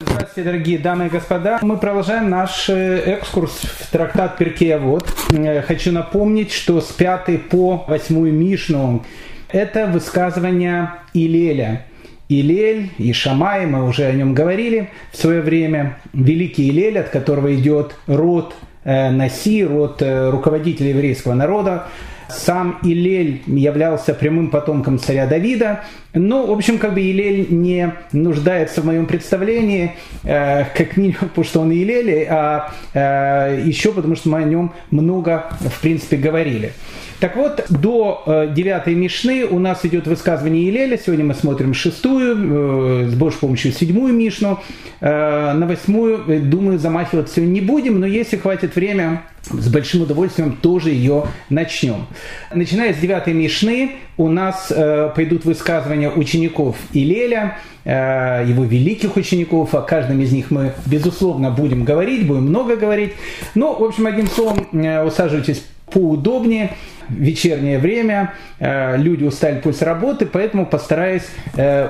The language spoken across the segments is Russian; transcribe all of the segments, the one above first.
Здравствуйте, дорогие дамы и господа. Мы продолжаем наш э, экскурс в трактат Перкея. Вот. Э, хочу напомнить, что с 5 по 8 Мишну это высказывание Илеля. Илель и Шамай, мы уже о нем говорили в свое время. Великий Илель, от которого идет род э, Наси, род руководителя еврейского народа. Сам Илель являлся прямым потомком царя Давида. Ну, в общем, как бы Илель не нуждается в моем представлении, э, как минимум, потому что он Илель, а э, еще потому что мы о нем много, в принципе, говорили. Так вот, до э, девятой Мишны у нас идет высказывание Илеля. Сегодня мы смотрим шестую, э, с Божьей помощью седьмую Мишну. Э, на восьмую, думаю, замахиваться не будем, но если хватит время, с большим удовольствием тоже ее начнем. Начиная с девятой Мишны, у нас пойдут высказывания учеников Илеля, э, его великих учеников. О каждом из них мы, безусловно, будем говорить, будем много говорить. Ну, в общем, одним словом, э, усаживайтесь поудобнее вечернее время, э, люди устали после работы, поэтому постараюсь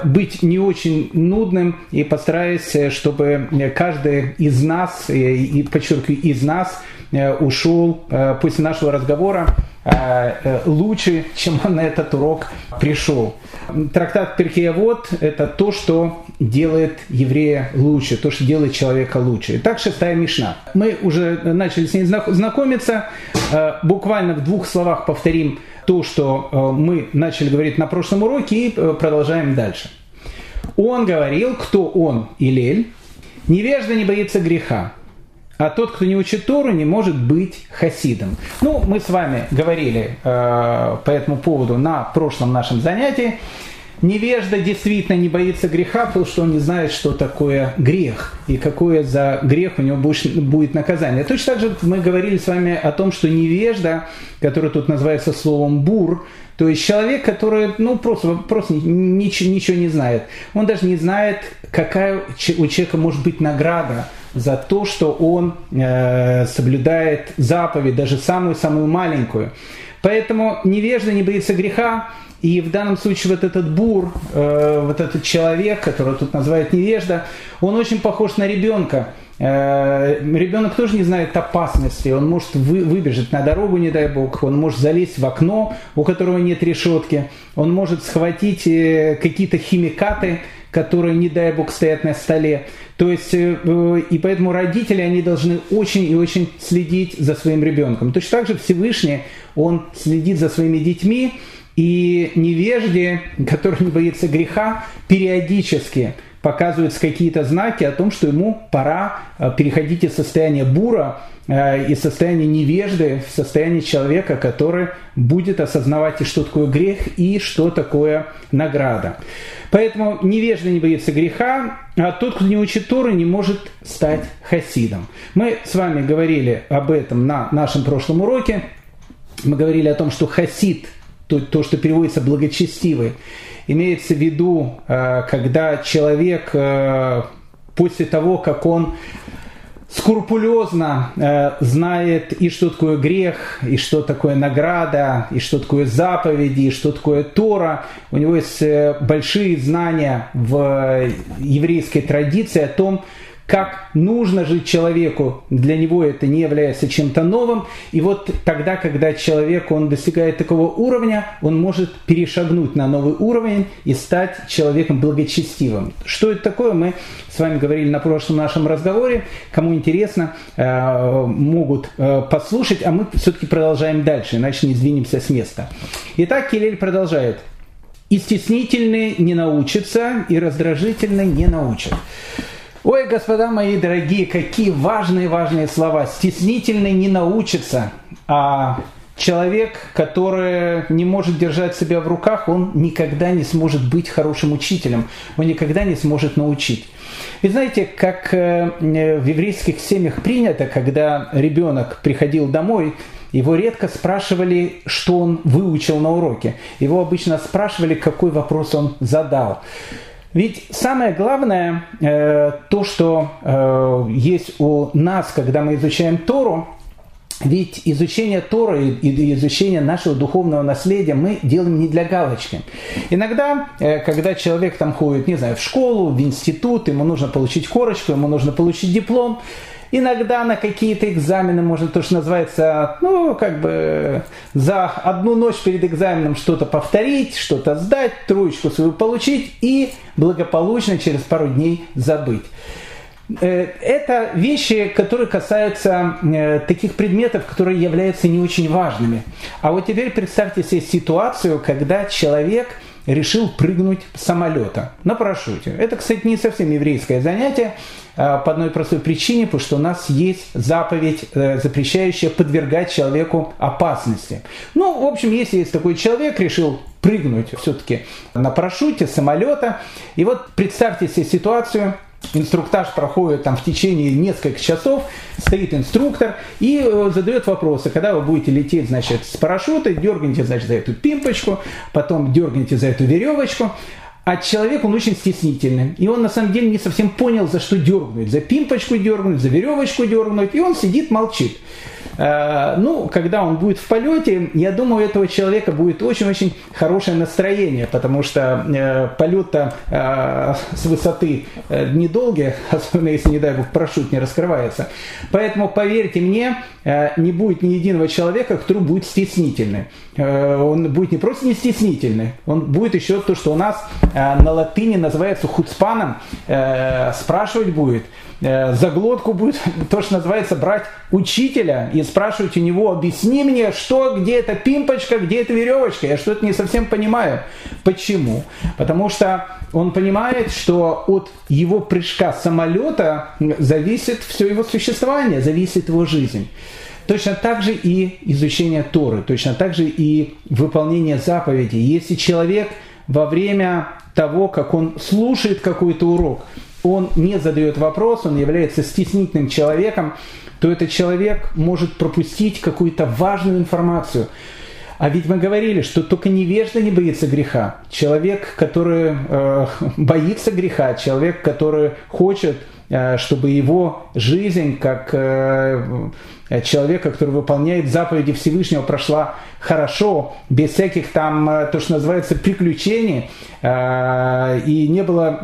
быть не очень нудным и постараюсь, чтобы каждый из нас, и подчеркиваю, из нас ушел после нашего разговора лучше, чем он на этот урок пришел. Трактат Перкеявод – это то, что делает еврея лучше, то, что делает человека лучше. Итак, шестая Мишна. Мы уже начали с ней знакомиться. Э, буквально в двух словах повторим то, что э, мы начали говорить на прошлом уроке и э, продолжаем дальше. Он говорил, кто он, Илель, невежда не боится греха, а тот, кто не учит Тору, не может быть хасидом. Ну, мы с вами говорили э, по этому поводу на прошлом нашем занятии. Невежда действительно не боится греха, потому что он не знает, что такое грех и какое за грех у него будет наказание. Точно так же мы говорили с вами о том, что невежда, который тут называется словом бур, то есть человек, который ну, просто, просто ничего, ничего не знает. Он даже не знает, какая у человека может быть награда за то, что он э, соблюдает заповедь, даже самую-самую маленькую. Поэтому невежда не боится греха, и в данном случае вот этот бур, э, вот этот человек, которого тут называют невежда, он очень похож на ребенка. Э, ребенок тоже не знает опасности, он может вы, выбежать на дорогу, не дай бог, он может залезть в окно, у которого нет решетки, он может схватить какие-то химикаты, которые, не дай бог, стоят на столе. То есть, э, и поэтому родители, они должны очень и очень следить за своим ребенком. Точно так же Всевышний, он следит за своими детьми, и невежде, который не боится греха, периодически показываются какие-то знаки о том, что ему пора э, переходить из состояния бура, э, из состояния невежды в состояние человека, который будет осознавать и что такое грех, и что такое награда. Поэтому невежда не боится греха, а тот, кто не учит Торы, не может стать хасидом. Мы с вами говорили об этом на нашем прошлом уроке. Мы говорили о том, что хасид – то, то что переводится благочестивый, имеется в виду, э, когда человек э, после того, как он скрупулезно э, знает и что такое грех, и что такое награда, и что такое заповеди, и что такое Тора. У него есть большие знания в еврейской традиции о том, как нужно жить человеку, для него это не является чем-то новым. И вот тогда, когда человек, он достигает такого уровня, он может перешагнуть на новый уровень и стать человеком благочестивым. Что это такое, мы с вами говорили на прошлом нашем разговоре. Кому интересно, э, могут э, послушать, а мы все-таки продолжаем дальше, иначе не сдвинемся с места. Итак, Келель продолжает. И стеснительные не научатся, и раздражительные не научат. Ой, господа мои дорогие, какие важные-важные слова. Стеснительный не научится, а человек, который не может держать себя в руках, он никогда не сможет быть хорошим учителем, он никогда не сможет научить. Вы знаете, как э, в еврейских семьях принято, когда ребенок приходил домой, его редко спрашивали, что он выучил на уроке. Его обычно спрашивали, какой вопрос он задал. Ведь самое главное, э, то, что э, есть у нас, когда мы изучаем Тору, ведь изучение Торы и изучение нашего духовного наследия мы делаем не для галочки. Иногда, э, когда человек там ходит, не знаю, в школу, в институт, ему нужно получить корочку, ему нужно получить диплом, Иногда на какие-то экзамены можно то, что называется, ну, как бы за одну ночь перед экзаменом что-то повторить, что-то сдать, троечку свою получить и благополучно через пару дней забыть. Э, это вещи, которые касаются э, таких предметов, которые являются не очень важными. А вот теперь представьте себе ситуацию, когда человек решил прыгнуть с самолета на парашюте. Это, кстати, не совсем еврейское занятие а, по одной простой причине, потому что у нас есть заповедь, э, запрещающая подвергать человеку опасности. Ну, в общем, если есть такой человек, решил прыгнуть все-таки на парашюте самолета, и вот представьте себе ситуацию, Инструктаж проходит там в течение нескольких часов, стоит инструктор и э, задает вопросы. Когда вы будете лететь, значит, с парашюта, дерганите, значит, за эту пимпочку, потом дерганите за эту веревочку. А человек, он очень стеснительный. И он на самом деле не совсем понял, за что дергнуть. За пимпочку дергнуть, за веревочку дергнуть. И он сидит, молчит. Э, ну, когда он будет в полете, я думаю, у этого человека будет очень-очень хорошее настроение, потому что э, полет-то э, с высоты недолгий, особенно если, не дай бог, парашют не раскрывается. Поэтому, поверьте мне, не будет ни единого человека, который будет стеснительный. Он будет не просто не стеснительный, он будет еще то, что у нас на латыни называется хуцпаном, спрашивать будет – Э, заглотку будет, то, что называется, брать учителя и спрашивать у него, объясни мне, что, где эта пимпочка, где эта веревочка. Я что-то не совсем понимаю. Почему? Потому что он понимает, что от его прыжка самолета зависит все его существование, зависит его жизнь. Точно так же и изучение Торы, точно так же и выполнение заповедей. Если человек во время того, как он слушает какой-то урок, он не задает вопрос, он является стеснительным человеком, то этот человек может пропустить какую-то важную информацию. А ведь мы говорили, что только невежда не боится греха. Человек, который э, боится греха, человек, который хочет Э, чтобы его жизнь как э, человека, который выполняет заповеди Всевышнего, прошла хорошо, без всяких там, э, то, что называется, приключений, и не было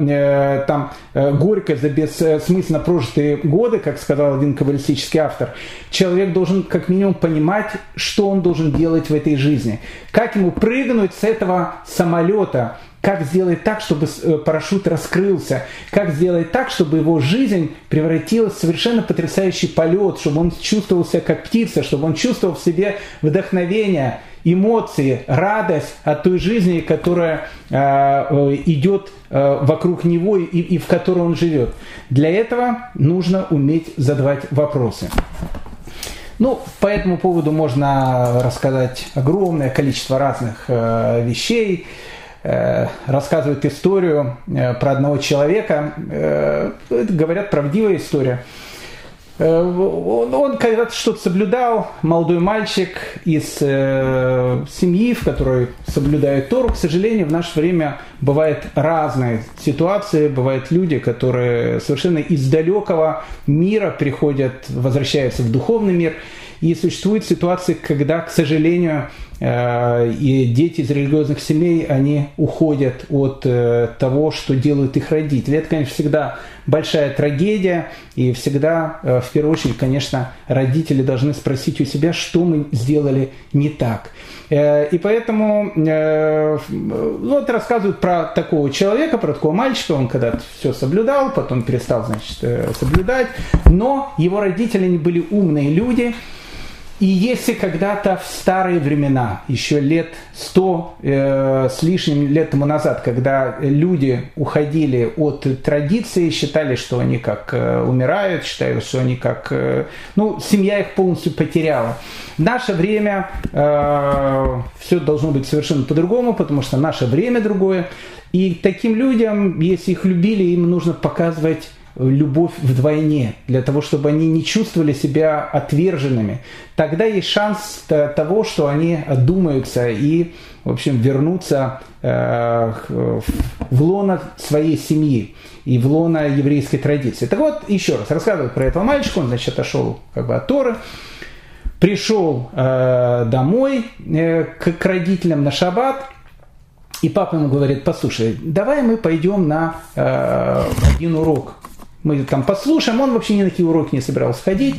там горько за бессмысленно прожитые годы, как сказал один каббалистический автор. Человек должен как минимум понимать, что он должен делать в этой жизни. Как ему прыгнуть с этого самолета, как сделать так, чтобы э, парашют раскрылся, как сделать так, чтобы его жизнь превратилась в совершенно потрясающий полет, чтобы он чувствовал себя как птица, чтобы он чувствовал в себе вдохновение, эмоции, радость от той жизни, которая э, э идет вокруг него и, и в которой он живет. Для этого нужно уметь задавать вопросы. Ну, по этому поводу можно рассказать огромное количество разных э, вещей. Э, рассказывает историю э, про одного человека. Э, говорят, правдивая история. Он, он когда-то что-то соблюдал, молодой мальчик из э, семьи, в которой соблюдают Тору. К сожалению, в наше время бывают разные ситуации, бывают люди, которые совершенно из далекого мира приходят, возвращаются в духовный мир. И существуют ситуации, когда, к сожалению, и дети из религиозных семей, они уходят от э, того, что делают их родители. Это, конечно, всегда большая трагедия, и всегда, э, в первую очередь, конечно, родители должны спросить у себя, что мы сделали не так. И поэтому ну, вот рассказывают про такого человека, про такого мальчика, он когда-то все соблюдал, потом перестал, значит, соблюдать, но его родители они были умные люди, и если когда-то в старые времена, еще лет сто э, с лишним лет тому назад, когда люди уходили от традиции, считали, что они как э, умирают, считали, что они как... Э, ну, семья их полностью потеряла. В наше время э, все должно быть совершенно по-другому, потому что наше время другое. И таким людям, если их любили, им нужно показывать любовь вдвойне, для того, чтобы они не чувствовали себя отверженными. Тогда есть шанс того, что они отдумаются и, в общем, вернутся э, в лоно своей семьи и в лоно еврейской традиции. Так вот, еще раз, рассказываю про этого мальчика, он, значит, отошел как бы от Торы, пришел э, домой э, к, к родителям на шаббат, и папа ему говорит, послушай, давай мы пойдем на э, один урок. Мы там послушаем, он вообще ни на какие уроки не собирался ходить.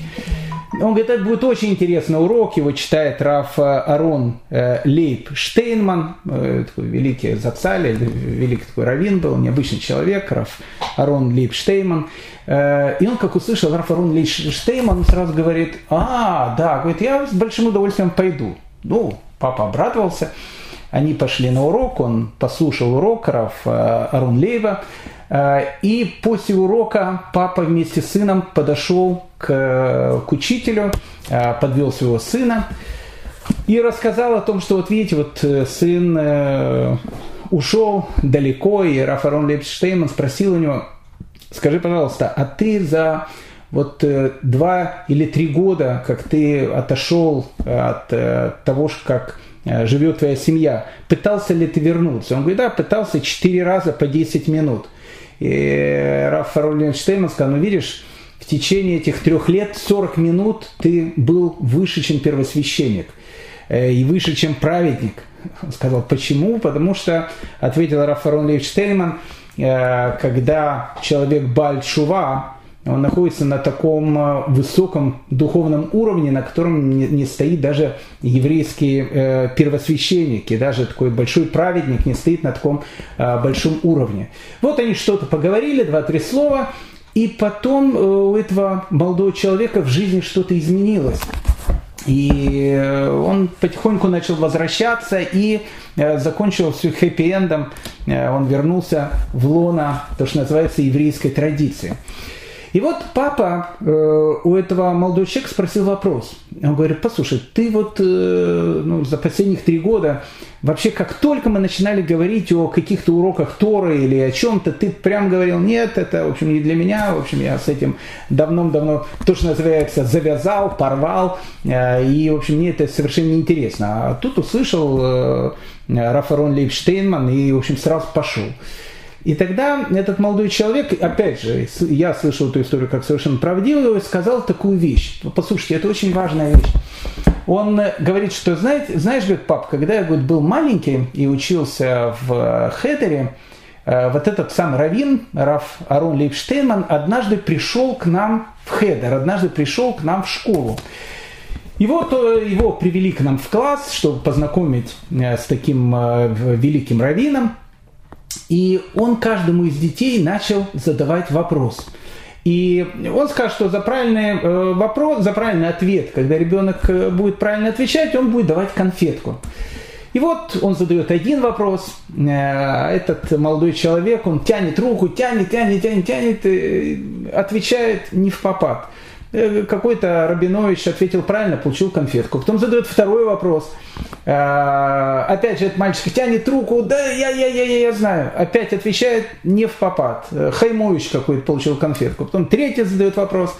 Он говорит, это будет очень интересный урок, его читает Раф Арон э, Лейб Штейнман, э, такой великий Зацаль, великий такой раввин был, необычный человек, Раф Арон Лейб Штейнман. Э, и он, как услышал Раф Арон Лейб Штейнман, он сразу говорит, а, да, говорит, я с большим удовольствием пойду. Ну, папа обрадовался. Они пошли на урок, он послушал урок Раф Арон Лейва, и после урока папа вместе с сыном подошел к, к учителю, э, подвел своего сына и рассказал о том, что вот видите, вот э, сын э, ушел далеко, и Рафарон Лепштейман спросил у него, скажи, пожалуйста, а ты за вот два или три года, как ты отошел от того, как живет твоя семья, пытался ли ты вернуться? Он говорит, да, пытался четыре раза по 10 минут. И Раф Лепштейман сказал, ну видишь, в течение этих трех лет 40 минут ты был выше, чем первосвященник э, и выше, чем праведник. Он сказал, почему? Потому что, ответил Рафарон Левич Штельман, э, когда человек Бальчува, он находится на таком э, высоком духовном уровне, на котором не, стоит даже еврейские первосвященники, даже такой большой праведник не стоит на таком большом уровне. Вот они что-то поговорили, два-три слова, и потом э, у этого молодого человека в жизни что-то изменилось. И э, он потихоньку начал возвращаться и э, закончил все хэппи-эндом. Он вернулся в лона, то, что называется, еврейской традиции. И вот папа э, у этого молодого человека спросил вопрос. Он говорит, послушай, ты вот э, ну, за последних три года, вообще как только мы начинали говорить о каких-то уроках Торы или о чем-то, ты прям говорил, нет, это, в общем, не для меня, в общем, я с этим давно-давно, то, что называется, завязал, порвал, э, и, в общем, мне это совершенно неинтересно. А тут услышал э, Рафарон Лейбштейнман и, в общем, сразу пошел. И тогда этот молодой человек, опять же, я слышал эту историю как совершенно правдивую, сказал такую вещь. Послушайте, это очень важная вещь. Он говорит, что, знаете, знаешь, говорит, пап, когда я говорит, был маленький и учился в Хедере, э, вот этот сам Равин, Раф Арон Лейбштейнман, однажды пришел к нам в Хедер, однажды пришел к нам в школу. И вот э, его привели к нам в класс, чтобы познакомить э, с таким великим раввином. И он каждому из детей начал задавать вопрос. И он скажет, что за правильный э, вопрос, за правильный ответ, когда ребенок э, будет правильно отвечать, он будет давать конфетку. И вот он задает один вопрос, э, этот молодой человек, он тянет руку, тянет, тянет, тянет, тянет, отвечает не в попад. Э, какой-то Рабинович ответил правильно, получил конфетку. Потом задает второй вопрос. А, опять же, этот мальчик тянет руку, да, я, я, я, я, я знаю. Опять отвечает не в попад. Хаймович какой-то получил конфетку. Потом третий задает вопрос.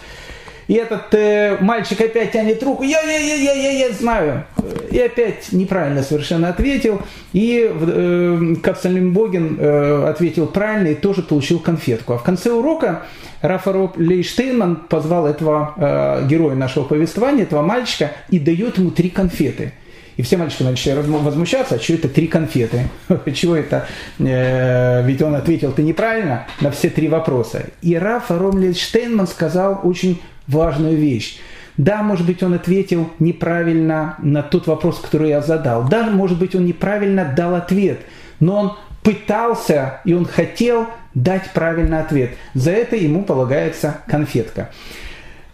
И этот э, мальчик опять тянет руку, я, я, я, я, я, я знаю. И опять неправильно совершенно ответил. И э, Капсалим Богин э, ответил правильно и тоже получил конфетку. А в конце урока Рафа Лейштейнман позвал этого э, героя нашего повествования, этого мальчика, и дает ему три конфеты. И все мальчики начали возмущаться, а что это три конфеты? Чего это? Э, ведь он ответил ты неправильно на все три вопроса. И Рафа Ромлейштейнман сказал очень важную вещь. Да, может быть, он ответил неправильно на тот вопрос, который я задал. Да, может быть, он неправильно дал ответ. Но он пытался и он хотел дать правильный ответ. За это ему полагается конфетка.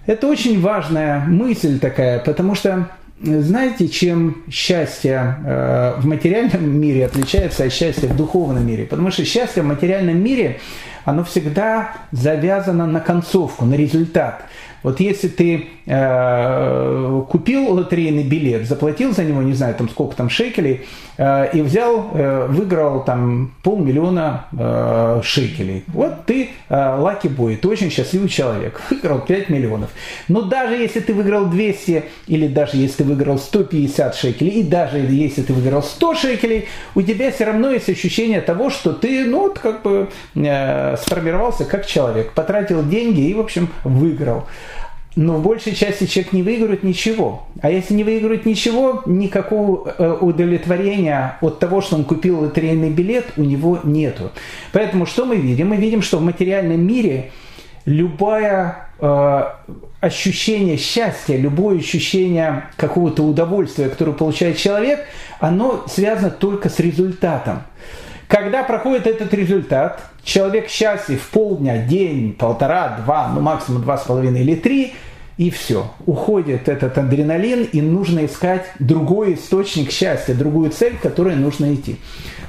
Это очень важная мысль такая, потому что знаете, чем счастье э, в материальном мире отличается от счастья в духовном мире? Потому что счастье в материальном мире, оно всегда завязано на концовку, на результат. Вот если ты э, купил лотерейный билет, заплатил за него, не знаю, там сколько там шекелей, э, и взял, э, выиграл там полмиллиона э, шекелей. Вот ты э, лаки бой, ты очень счастливый человек, выиграл 5 миллионов. Но даже если ты выиграл 200, или даже если ты выиграл 150 шекелей, и даже если ты выиграл 100 шекелей, у тебя все равно есть ощущение того, что ты, ну, вот как бы э, сформировался как человек, потратил деньги и, в общем, выиграл. Но в большей части человек не выиграет ничего. А если не выиграет ничего, никакого э, удовлетворения от того, что он купил лотерейный билет, у него нету. Поэтому что мы видим? Мы видим, что в материальном мире любое э, ощущение счастья, любое ощущение какого-то удовольствия, которое получает человек, оно связано только с результатом. Когда проходит этот результат, человек счастлив полдня, день, полтора, два, ну максимум два с половиной или три, и все. Уходит этот адреналин, и нужно искать другой источник счастья, другую цель, к которой нужно идти.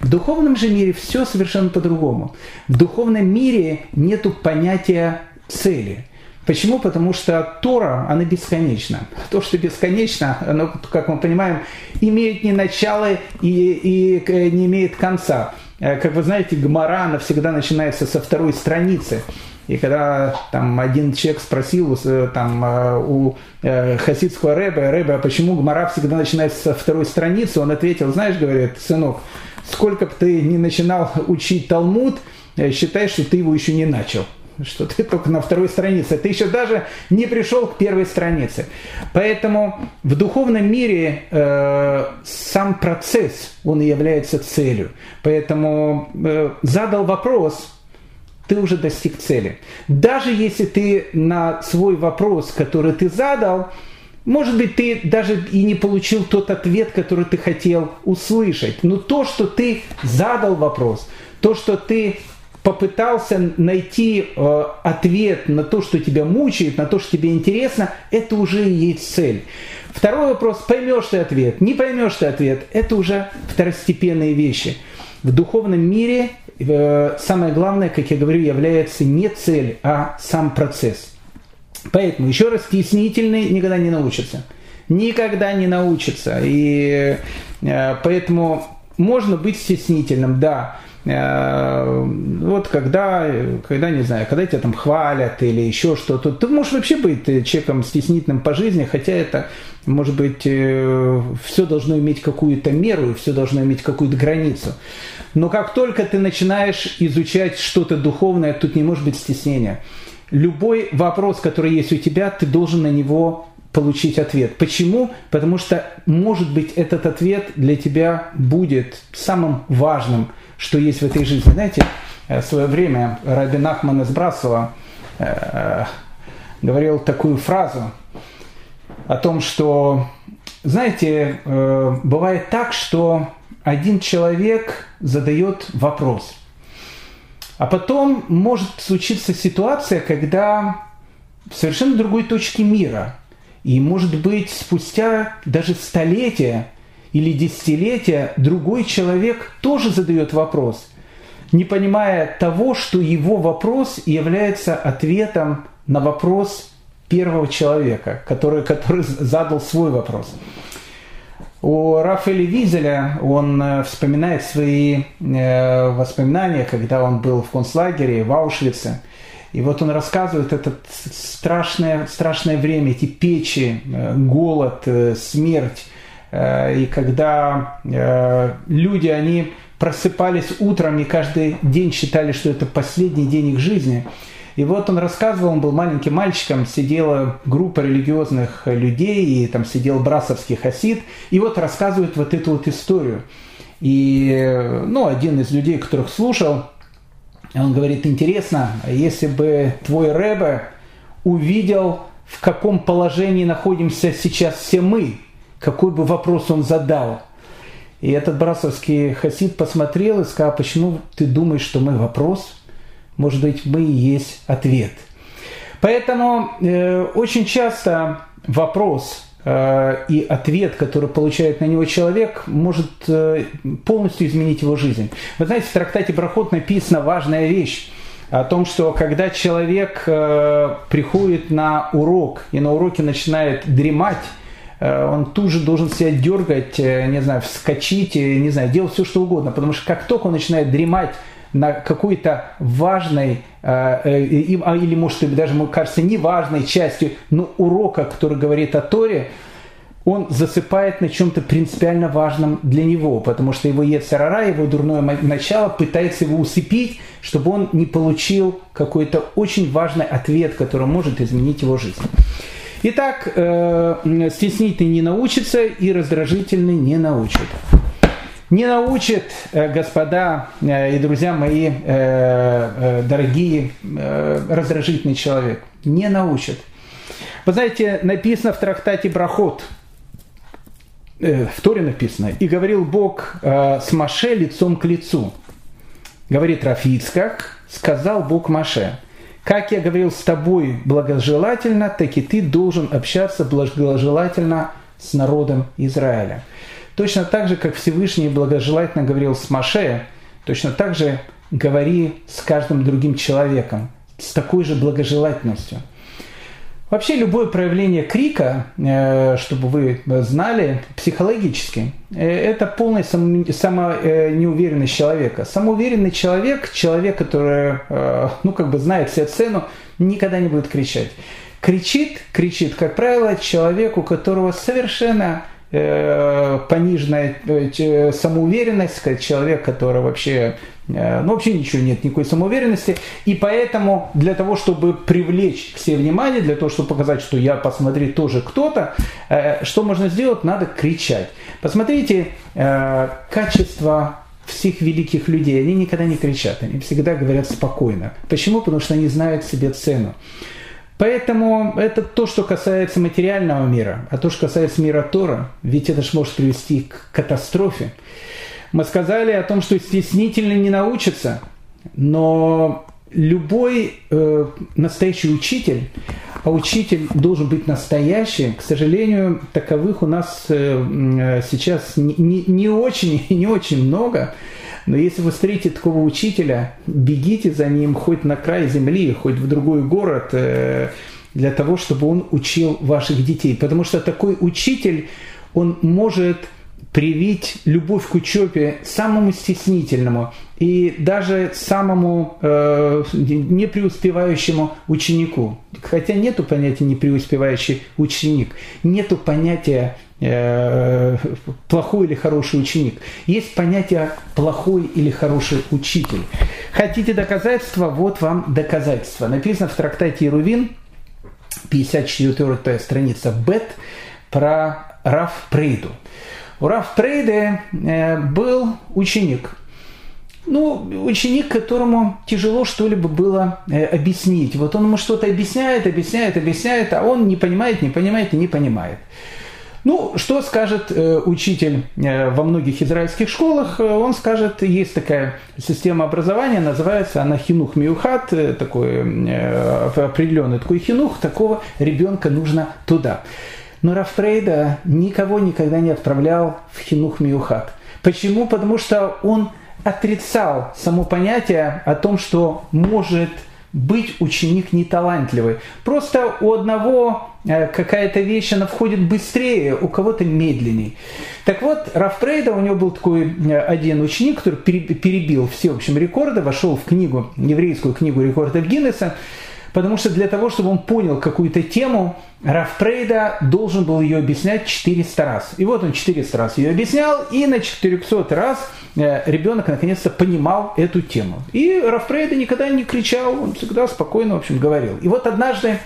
В духовном же мире все совершенно по-другому. В духовном мире нет понятия цели. Почему? Потому что Тора, она бесконечна. То, что бесконечно, оно, как мы понимаем, имеет не начало и, и э, не имеет конца. Э, как вы знаете, Гмара, она всегда начинается со второй страницы. И когда там один человек спросил э, там, у хасидского рэба, рэба, почему Гмара всегда начинается со второй страницы, он ответил, знаешь, говорит, сынок, сколько бы ты не начинал учить Талмуд, считай, что ты его еще не начал что ты только на второй странице, ты еще даже не пришел к первой странице. Поэтому в духовном мире э, сам процесс, он и является целью. Поэтому э, задал вопрос, ты уже достиг цели. Даже если ты на свой вопрос, который ты задал, может быть, ты даже и не получил тот ответ, который ты хотел услышать. Но то, что ты задал вопрос, то, что ты попытался найти э, ответ на то, что тебя мучает, на то, что тебе интересно, это уже и есть цель. Второй вопрос, поймешь ты ответ, не поймешь ты ответ, это уже второстепенные вещи. В духовном мире э, самое главное, как я говорю, является не цель, а сам процесс. Поэтому, еще раз, стеснительный никогда не научится. Никогда не научится. И э, поэтому можно быть стеснительным, да, вот когда, когда, не знаю, когда тебя там хвалят или еще что-то, ты можешь вообще быть человеком стеснительным по жизни, хотя это, может быть, э, все должно иметь какую-то меру, и все должно иметь какую-то границу. Но как только ты начинаешь изучать что-то духовное, тут не может быть стеснения. Любой вопрос, который есть у тебя, ты должен на него получить ответ. Почему? Потому что, может быть, этот ответ для тебя будет самым важным – что есть в этой жизни. Знаете, э, в свое время Рабин Ахман из Брасова э, говорил такую фразу о том, что, знаете, э, бывает так, что один человек задает вопрос, а потом может случиться ситуация, когда в совершенно другой точке мира, и может быть спустя даже столетия или десятилетия другой человек тоже задает вопрос, не понимая того, что его вопрос является ответом на вопрос первого человека, который, который задал свой вопрос. У Рафаэля Визеля он э, вспоминает свои э, воспоминания, когда он был в концлагере в Аушвице. И вот он рассказывает это страшное, страшное время, эти печи, э, голод, смерть. Э, и когда э, люди, они просыпались утром и каждый день считали, что это последний день их жизни. И вот он рассказывал, он был маленьким мальчиком, сидела группа религиозных людей, и там сидел брасовский хасид, и вот рассказывает вот эту вот историю. И, ну, один из людей, которых слушал, он говорит, интересно, если бы твой Рэбе увидел, в каком положении находимся сейчас все мы, какой бы вопрос он задал. И этот брасовский хасид посмотрел и сказал, почему ты думаешь, что мы вопрос? Может быть, мы и есть ответ. Поэтому э, очень часто вопрос э, и ответ, который получает на него человек, может э, полностью изменить его жизнь. Вы знаете, в трактате Брахот написана важная вещь о том, что когда человек э, приходит на урок и на уроке начинает дремать, он тут же должен себя дергать, э, не знаю, вскочить, э, не знаю, делать все, что угодно. Потому что как только он начинает дремать на какой-то важной, а, или может даже, кажется, неважной части но урока, который говорит о Торе, он засыпает на чем-то принципиально важном для него, потому что его Ецарара, его дурное начало пытается его усыпить, чтобы он не получил какой-то очень важный ответ, который может изменить его жизнь. Итак, э, стеснительный не научится и раздражительный не научит. Не научит, э, господа э, и друзья мои, дорогие, раздражительный человек. Не научит. Вы знаете, написано в трактате Брахот, в Торе написано, и говорил Бог с Маше лицом к лицу. Говорит Рафицкак, сказал Бог Маше – как я говорил с тобой благожелательно, так и ты должен общаться благожелательно с народом Израиля. Точно так же, как Всевышний благожелательно говорил с Маше, точно так же говори с каждым другим человеком с такой же благожелательностью – Вообще любое проявление крика, э, чтобы вы знали, психологически, э, это полная самонеуверенность человека. Самоуверенный человек, человек, который, э, ну, как бы знает себе цену, никогда не будет кричать. Кричит, кричит, как правило, человек, у которого совершенно пониженная самоуверенность, человек, который вообще Э, ну, вообще ничего нет, никакой самоуверенности. И поэтому для того, чтобы привлечь к себе внимание, для того, чтобы показать, что я, посмотри, тоже кто-то, э, что можно сделать? Надо кричать. Посмотрите э, качество всех великих людей. Они никогда не кричат, они всегда говорят спокойно. Почему? Потому что они знают себе цену. Поэтому это то, что касается материального мира, а то, что касается мира Тора, ведь это же может привести к катастрофе. Мы сказали о том, что стеснительно не научится, но любой э, настоящий учитель, а учитель должен быть настоящий, к сожалению, таковых у нас э, сейчас не, не, не очень не очень много. Но если вы встретите такого учителя, бегите за ним хоть на край земли, хоть в другой город, э, для того, чтобы он учил ваших детей. Потому что такой учитель, он может привить любовь к учебе самому стеснительному и даже самому э, непреуспевающему ученику. Хотя нету понятия непреуспевающий ученик, нету понятия плохой или хороший ученик. Есть понятие плохой или хороший учитель. Хотите доказательства? Вот вам доказательства. Написано в трактате Ирувин, 54 страница Бет, про Раф Прейду. У Раф Трейде э, был ученик. Ну, ученик, которому тяжело что-либо было э, объяснить. Вот он ему что-то объясняет, объясняет, объясняет, а он не понимает, не понимает и не понимает. Ну, что скажет э, учитель э, во многих израильских школах? Э, он скажет, есть такая система образования, называется она хинух миухат, э, такой э, определенный такой хинух, такого ребенка нужно туда. Но Рафрейда никого никогда не отправлял в хинух миухат. Почему? Потому что он отрицал само понятие о том, что может быть ученик неталантливый. Просто у одного какая-то вещь, она входит быстрее, у кого-то медленнее. Так вот, Рафтрейда, у него был такой э, один ученик, который перебил все, в общем, рекорды, вошел в книгу, еврейскую книгу рекордов Гиннесса, Потому что для того, чтобы он понял какую-то тему, Раф Прейда должен был ее объяснять 400 раз. И вот он 400 раз ее объяснял, и на 400 раз э, ребенок наконец-то понимал эту тему. И Раф Прейда никогда не кричал, он всегда спокойно, в общем, говорил. И вот однажды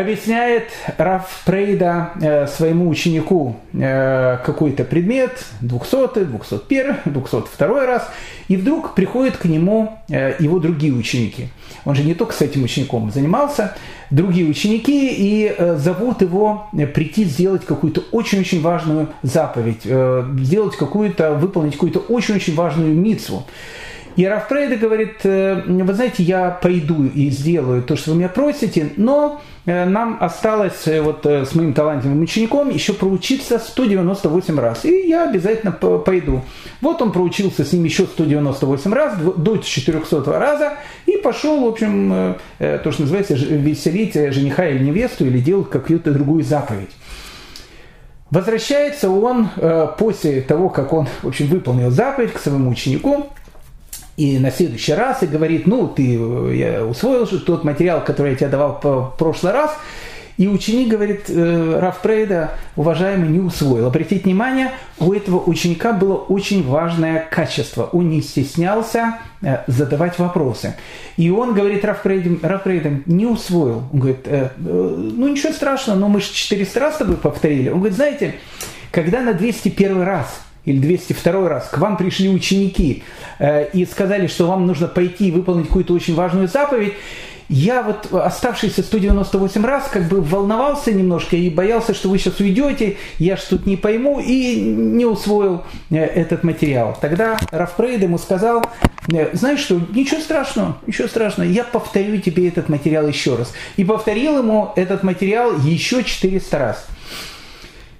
объясняет Раф Прейда э, своему ученику э, какой-то предмет, 200, 201, 202 раз, и вдруг приходят к нему э, его другие ученики. Он же не только с этим учеником занимался, другие ученики, и э, зовут его прийти сделать какую-то очень-очень важную заповедь, сделать какую-то, выполнить какую-то очень-очень важную митцву. И Рафтрейда говорит, э, вы знаете, я пойду и сделаю то, что вы меня просите, но э, нам осталось э, вот с моим талантливым учеником еще проучиться 198 раз. И я обязательно пойду. Вот он проучился с ним еще 198 раз, до 400 раза, и пошел, в общем, то, что называется, веселить жениха или невесту, или делать какую-то другую заповедь. Возвращается он после того, как он, в общем, выполнил заповедь к своему ученику, и на следующий раз и говорит, ну, ты я усвоил же тот материал, который я тебе давал в прошлый раз, И ученик говорит, э, Раф Прейда, уважаемый, не усвоил. Обратите внимание, у этого ученика было очень важное качество. Он не стеснялся э, задавать вопросы. И он говорит Раф Прейда, Раф Прейда не усвоил. Он говорит, э, ну ничего страшного, но мы же 400 раз с тобой повторили. Он говорит, знаете, когда на 201 раз или 202 раз к вам пришли ученики э, и сказали, что вам нужно пойти и выполнить какую-то очень важную заповедь, я вот оставшиеся 198 раз как бы волновался немножко и боялся, что вы сейчас уйдете, я ж тут не пойму и не усвоил э, этот материал. Тогда Рафпрейд ему сказал, э, знаешь что, ничего страшного, ничего страшного, я повторю тебе этот материал еще раз. И повторил ему этот материал еще 400 раз.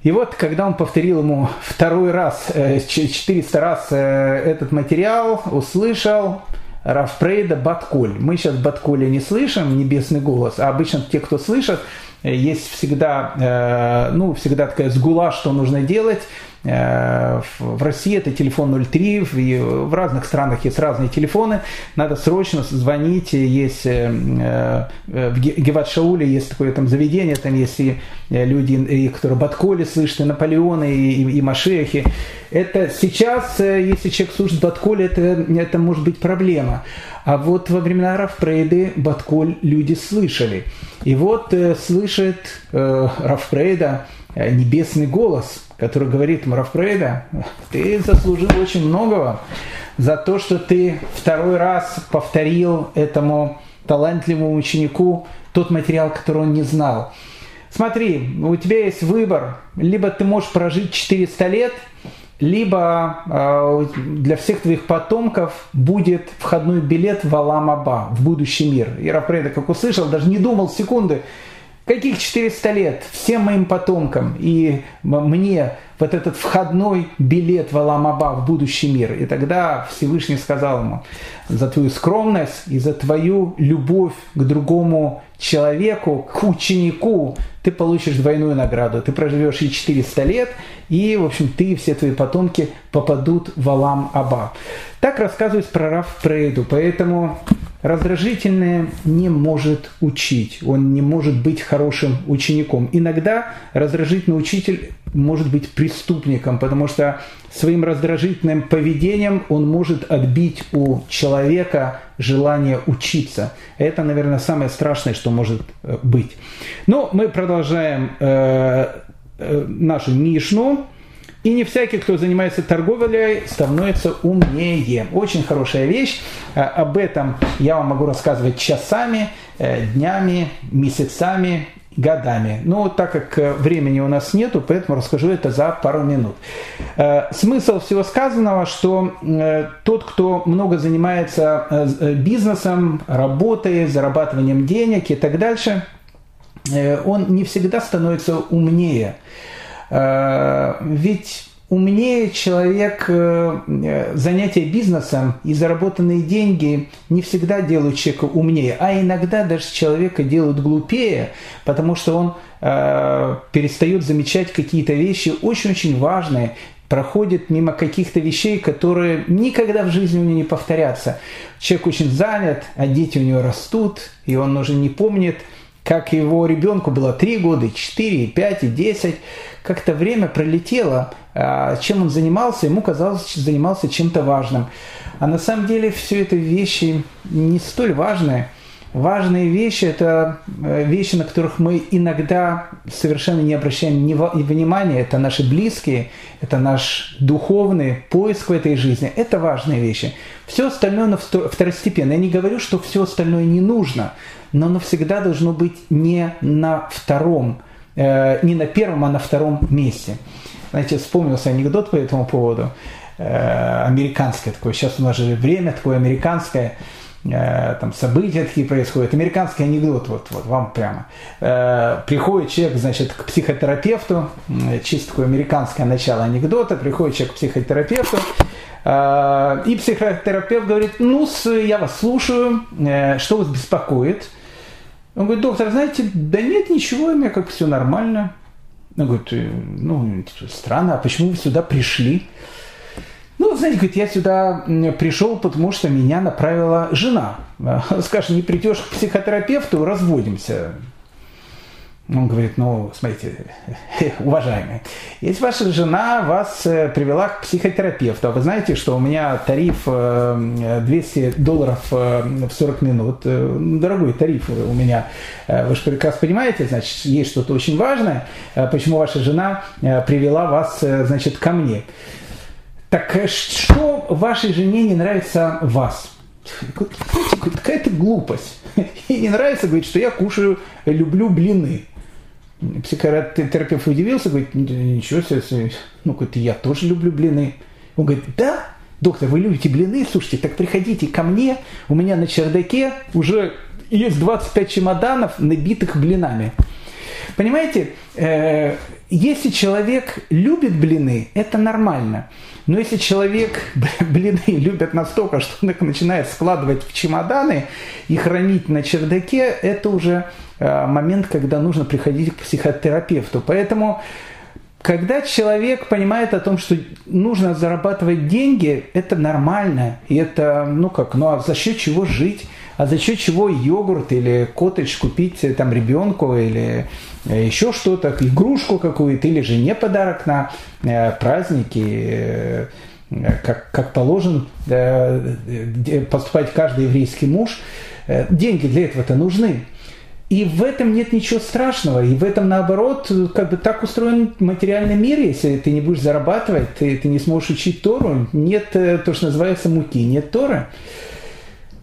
И вот, когда он повторил ему второй раз, 400 э, раз этот материал, услышал, Рафпрейда Батколь. Мы сейчас Батколя не слышим, небесный голос, а обычно те, кто слышат, э, есть всегда, э, ну, всегда такая сгула, что нужно делать. Э, в России это телефон 03, в разных странах есть разные телефоны. Надо срочно звонить. Есть в Геват-Шауле есть такое там заведение, там есть и люди, которые Батколи слышат, и Наполеоны, и, и, и Машехи. Это сейчас, если человек слушает Батколи, это, это может быть проблема. А вот во времена Рафпрейды Батколь люди слышали. И вот э, слышит э, Рафпрейда э, небесный голос, который говорит Рафпрейда, ты заслужил очень многого за то, что ты второй раз повторил этому талантливому ученику тот материал, который он не знал. Смотри, у тебя есть выбор. Либо ты можешь прожить 400 лет – либо э, для всех твоих потомков будет входной билет в Аламаба, в будущий мир. И Рафреда, как услышал, даже не думал секунды, каких 400 лет всем моим потомкам и мне вот этот входной билет в Аламаба, в будущий мир. И тогда Всевышний сказал ему, за твою скромность и за твою любовь к другому человеку, к ученику, ты получишь двойную награду. Ты проживешь и 400 лет, и, в общем, ты и все твои потомки попадут в Алам Аба. Так рассказывает про Раф Прейду. Поэтому раздражительное не может учить, он не может быть хорошим учеником. Иногда раздражительный учитель может быть преступником, потому что своим раздражительным поведением он может отбить у человека желание учиться. Это, наверное, самое страшное, что может э, быть. Но мы продолжаем э, э, нашу Мишну. И не всякий, кто занимается торговлей, становится умнее. Очень хорошая вещь. Э, об этом я вам могу рассказывать часами, э, днями, месяцами, годами. Но так как э, времени у нас нету, поэтому расскажу это за пару минут. Смысл всего сказанного, что тот, кто много занимается бизнесом, работой, зарабатыванием денег и так дальше, он не всегда становится умнее. Э, ведь умнее человек э, занятия бизнесом и заработанные деньги не всегда делают человека умнее, а иногда даже человека делают глупее, потому что он э, перестает замечать какие-то вещи очень-очень важные, проходит мимо каких-то вещей, которые никогда в жизни у него не повторятся. Человек очень занят, а дети у него растут, и он уже не помнит, как его ребенку было 3 года, 4, 5, 10, как-то время пролетело, а, чем он занимался, ему казалось, что занимался чем-то важным. А на самом деле все это вещи не столь важные. Важные вещи – это э, вещи, на которых мы иногда совершенно не обращаем внимания. Это наши близкие, это наш духовный поиск в этой жизни. Это важные вещи. Все остальное второстепенно. Я не говорю, что все остальное не нужно, но оно всегда должно быть не на втором Э, не на первом, а на втором месте. Знаете, вспомнился анекдот по этому поводу. Э, американское такое. Сейчас у нас же время такое американское там события такие происходят. Американский анекдот, вот, вот вам прямо. приходит человек, значит, к психотерапевту, чисто такое американское начало анекдота, приходит человек к психотерапевту, и психотерапевт говорит, ну, я вас слушаю, что вас беспокоит? Он говорит, доктор, знаете, да нет ничего, у меня как все нормально. Он говорит, «Э, ну, странно, а почему вы сюда пришли? Ну, знаете, говорит, я сюда пришел, потому что меня направила жена. Скажешь, не придешь к психотерапевту, разводимся. Он говорит, ну, смотрите, уважаемый, если ваша жена вас э, привела к психотерапевту, а вы знаете, что у меня тариф 200 э, долларов э, в 40 минут, дорогой тариф у меня, вы же прекрасно понимаете, значит, есть что-то очень важное, почему ваша жена привела вас, значит, ко мне. Так что вашей жене не нравится вас? Какая-то глупость. Ей не нравится, говорит, что я кушаю, люблю блины. Психотерапевт удивился, говорит, ничего себе, ну, говорит, я тоже люблю блины. Он говорит, да, доктор, вы любите блины? Слушайте, так приходите ко мне, у меня на чердаке уже есть 25 чемоданов, набитых блинами. Понимаете, э, если человек любит блины, это нормально. Но если человек блины любит настолько, что он их начинает складывать в чемоданы и хранить на чердаке, это уже Э, момент, когда нужно приходить к психотерапевту. Поэтому, когда человек понимает о том, что нужно зарабатывать деньги, это нормально. И это, ну как, ну а за счет чего жить? А за счет чего йогурт или коттедж купить э, там ребенку или э, еще что-то, игрушку какую-то, или жене подарок на праздники, как, как положен поступать каждый еврейский муж. Деньги для этого-то нужны. И в этом нет ничего страшного. И в этом, наоборот, как бы так устроен материальный мир. Если ты не будешь зарабатывать, ты, ты не сможешь учить Тору. Нет э, то, что называется муки, нет Торы.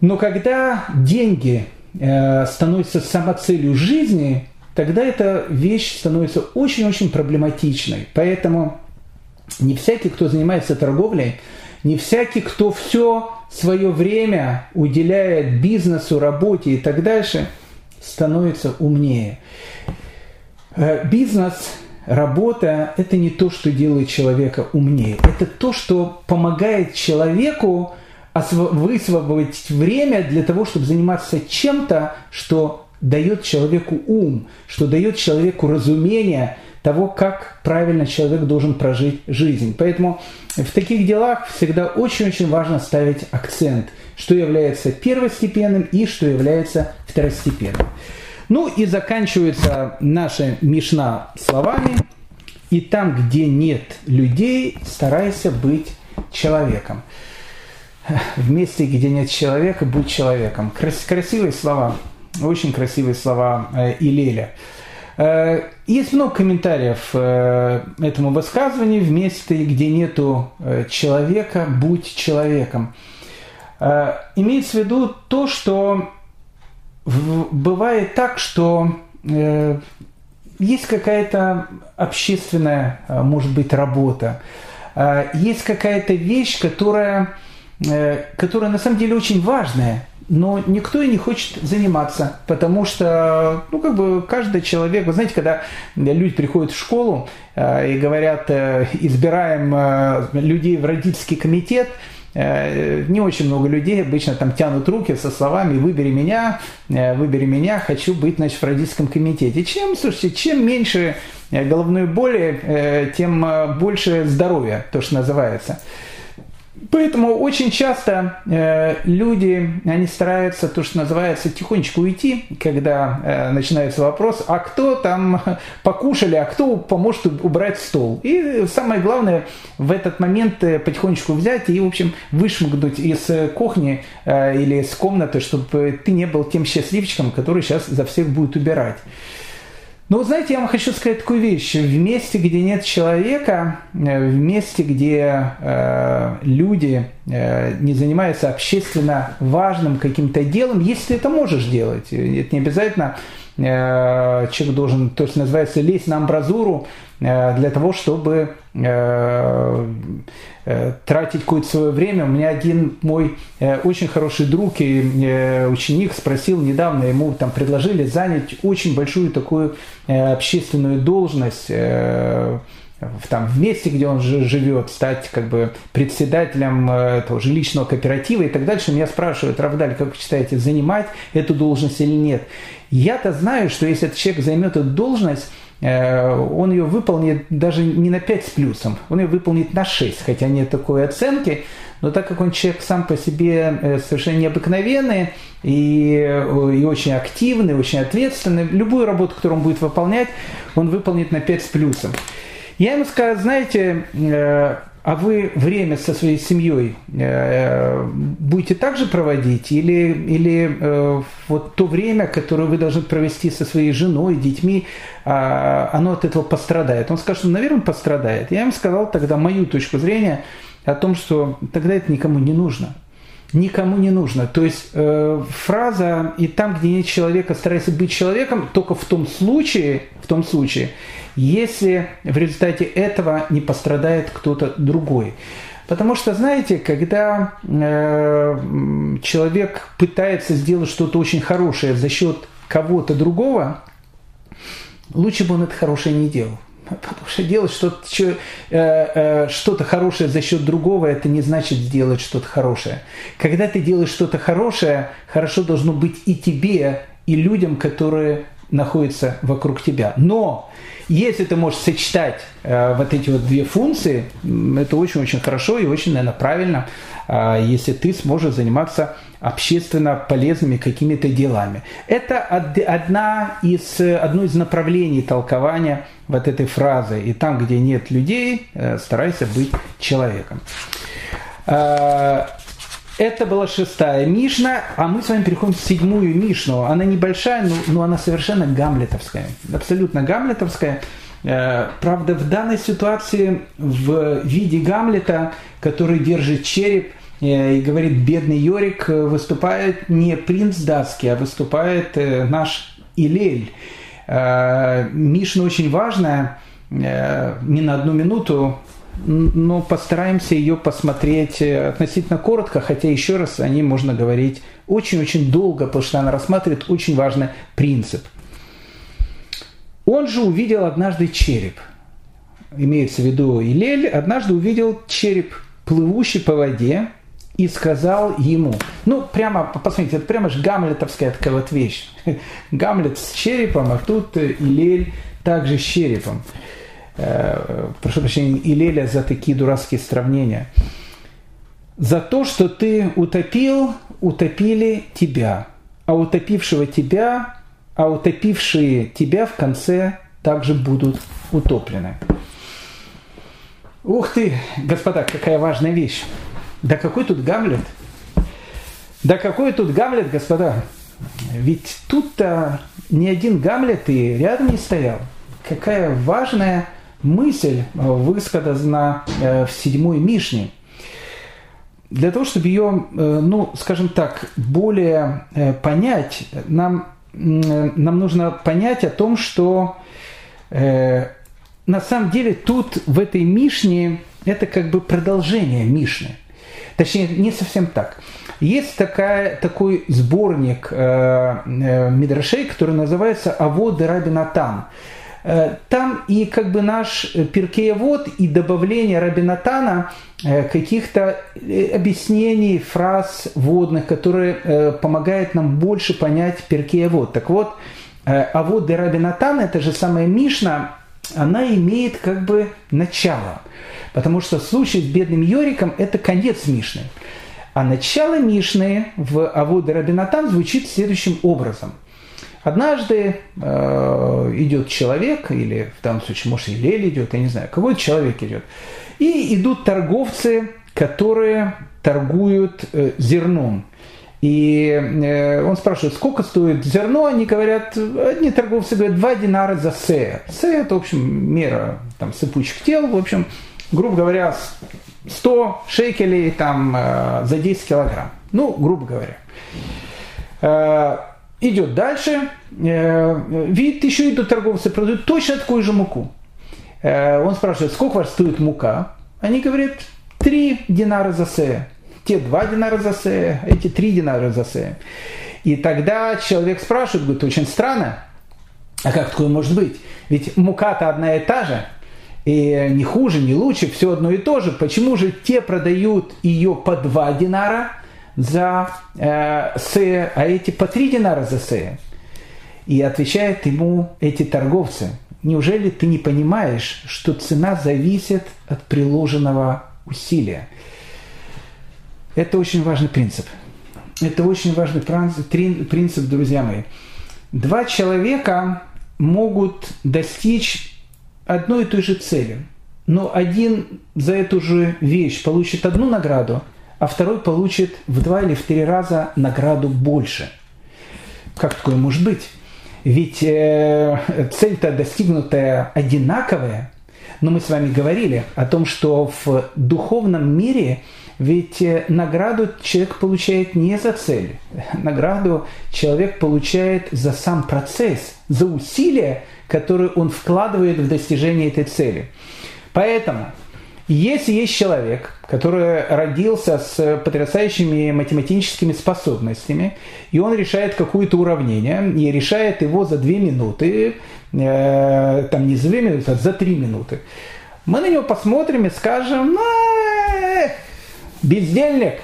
Но когда деньги э, становятся самоцелью жизни, тогда эта вещь становится очень-очень проблематичной. Поэтому не всякий, кто занимается торговлей, не всякий, кто все свое время уделяет бизнесу, работе и так дальше – становится умнее. Э, бизнес, работа – это не то, что делает человека умнее. Это то, что помогает человеку высвободить время для того, чтобы заниматься чем-то, что дает человеку ум, что дает человеку разумение того, как правильно человек должен прожить жизнь. Поэтому в таких делах всегда очень-очень важно ставить акцент – что является первостепенным и что является второстепенным. Ну и заканчивается наша Мишна словами «И там, где нет людей, старайся быть человеком». В месте, где нет человека, будь человеком. красивые слова, очень красивые слова э, Илеля. Э, есть много комментариев э, этому высказыванию. В месте, где нету человека, будь человеком. Имеется в виду то, что бывает так, что есть какая-то общественная, может быть, работа, есть какая-то вещь, которая, которая на самом деле очень важная, но никто и не хочет заниматься, потому что, ну, как бы каждый человек, вы знаете, когда люди приходят в школу и говорят, избираем людей в родительский комитет, Э, не очень много людей обычно там тянут руки со словами «выбери меня, э, выбери меня, хочу быть значит, в родительском комитете». Чем, слушайте, чем меньше э, головной боли, тем больше здоровья, то, что называется. Поэтому очень часто э, люди, они стараются, то, что называется, тихонечко уйти, когда э, начинается вопрос, а кто там покушали, а кто поможет убрать стол. И самое главное в этот момент э, потихонечку взять и, в общем, вышмыгнуть из кухни э, или из комнаты, чтобы ты не был тем счастливчиком, который сейчас за всех будет убирать. Ну, вот знаете, я вам хочу сказать такую вещь. В месте, где нет человека, э, в месте, где э, люди э, не занимаются общественно важным каким-то делом, если ты это можешь делать, это не обязательно э, человек должен, то, что называется, лезть на амбразуру э, для того, чтобы э, Э, тратить какое-то свое время. У меня один мой э, очень хороший друг и э, ученик спросил недавно, ему там предложили занять очень большую такую общественную должность в, там, в месте, где он живет, стать как бы председателем этого жилищного кооператива и так дальше. Меня спрашивают, Равдаль, как вы считаете, занимать эту должность или нет? Я-то знаю, что если этот человек займет эту должность, он ее выполнит даже не на 5 с плюсом, он ее выполнит на 6, хотя нет такой оценки, но так как он человек сам по себе совершенно необыкновенный и, и очень активный, очень ответственный, любую работу, которую он будет выполнять, он выполнит на 5 с плюсом. Я ему сказал, знаете, а вы время со своей семьей э, будете также проводить? Или, или э, вот то время, которое вы должны провести со своей женой, детьми, э, оно от этого пострадает? Он скажет, что, наверное, пострадает. Я ему сказал тогда мою точку зрения о том, что тогда это никому не нужно. Никому не нужно. То есть э, фраза «и там, где нет человека, старайся быть человеком» только в том случае, в том случае, если в результате этого не пострадает кто-то другой. Потому что, знаете, когда э, человек пытается сделать что-то очень хорошее за счет кого-то другого, лучше бы он это хорошее не делал. Потому что делать что-то, что, э, э, что-то хорошее за счет другого, это не значит сделать что-то хорошее. Когда ты делаешь что-то хорошее, хорошо должно быть и тебе, и людям, которые находятся вокруг тебя. Но если ты можешь сочетать э, вот эти вот две функции, это очень-очень хорошо и очень, наверное, правильно, э, если ты сможешь заниматься общественно полезными какими-то делами. Это одна из, одно из направлений толкования вот этой фразы. И там, где нет людей, э, старайся быть человеком. Э, это была шестая Мишна, а мы с вами переходим в седьмую Мишну. Она небольшая, но, но она совершенно гамлетовская. Абсолютно гамлетовская. Э, правда, в данной ситуации в виде Гамлета, который держит череп и говорит, бедный Йорик, э, выступает не принц датский, а выступает наш Илель. Мишна очень важная, не на одну минуту, но постараемся ее посмотреть э, относительно коротко, хотя еще раз о ней можно говорить очень-очень долго, потому что она рассматривает очень важный принцип. Он же увидел однажды череп. Имеется в виду Илель, однажды увидел череп, плывущий по воде, и сказал ему, ну, прямо, посмотрите, это прямо же гамлетовская такая вот вещь. Гамлет с черепом, а тут Илель также с черепом э, прошу прощения, Илеля за такие дурацкие сравнения. За то, что ты утопил, утопили тебя, а утопившего тебя, а утопившие тебя в конце также будут утоплены. Ух ты, господа, какая важная вещь. Да какой тут Гамлет? Да какой тут Гамлет, господа? Ведь тут-то ни один Гамлет и рядом не стоял. Какая важная мысль э, высказана э, в седьмой Мишне. Для того, чтобы ее, э, ну, скажем так, более понять, нам, нам нужно понять о том, что на самом деле тут в этой Мишне это как бы продолжение Мишны. Точнее, не совсем так. Есть такая, такой сборник э, э, Мидрашей, который называется «Авод Рабинатан». Э, там и как бы наш э, Перкеевод и добавление Рабинатана э, каких-то объяснений, фраз водных, которые помогают нам больше понять Перкеевод. Так вот, а вот де Рабинатан, это же самая Мишна, она имеет как бы начало. Потому что случай с бедным Йориком – это конец Мишны. А начало Мишны в Авод Рабинатан звучит следующим образом – Однажды э, идет человек, или в данном случае, может, и Лель идет, я не знаю, какой-то человек идет, и идут торговцы, которые торгуют э, зерном. И э, он спрашивает, сколько стоит зерно? Они говорят, одни торговцы говорят, два динара за се. Се – это, в общем, мера там, сыпучих тел. В общем, грубо говоря, 100 шекелей там, э, за 10 килограмм. Ну, грубо говоря. Э, идет дальше, видит, еще идут торговцы, продают точно такую же муку. Он спрашивает, сколько вас стоит мука? Они говорят, три динара за се. Те два динара за се, эти три динара за се. И тогда человек спрашивает, говорит, очень странно, а как такое может быть? Ведь мука-то одна и та же, и не хуже, не лучше, все одно и то же. Почему же те продают ее по два динара, за э, се, а эти по три динара за се. И отвечают ему эти торговцы. неужели ты не понимаешь, что цена зависит от приложенного усилия? Это очень важный принцип. Это очень важный принцип, друзья мои. Два человека могут достичь одной и той же цели, но один за эту же вещь получит одну награду, а второй получит в два или в три раза награду больше. Как такое может быть? Ведь э, цель-то достигнутая одинаковая, но мы с вами говорили о том, что в духовном мире ведь э, награду человек получает не за цель. Награду человек получает за сам процесс, за усилия, которые он вкладывает в достижение этой цели. Поэтому если есть человек, который родился с потрясающими математическими способностями, и он решает какое-то уравнение, и решает его за две минуты, э, там не за две минуты, а за три минуты, мы на него посмотрим и скажем, ну, бездельник,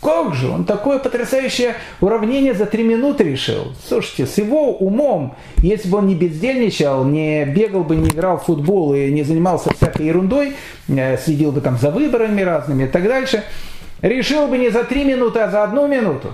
как же, он такое потрясающее уравнение за три минуты решил. Слушайте, с его умом, если бы он не бездельничал, не бегал бы, не играл в футбол и не занимался всякой ерундой, э, следил бы там за выборами разными и так дальше, решил бы не за три минуты, а за одну минуту.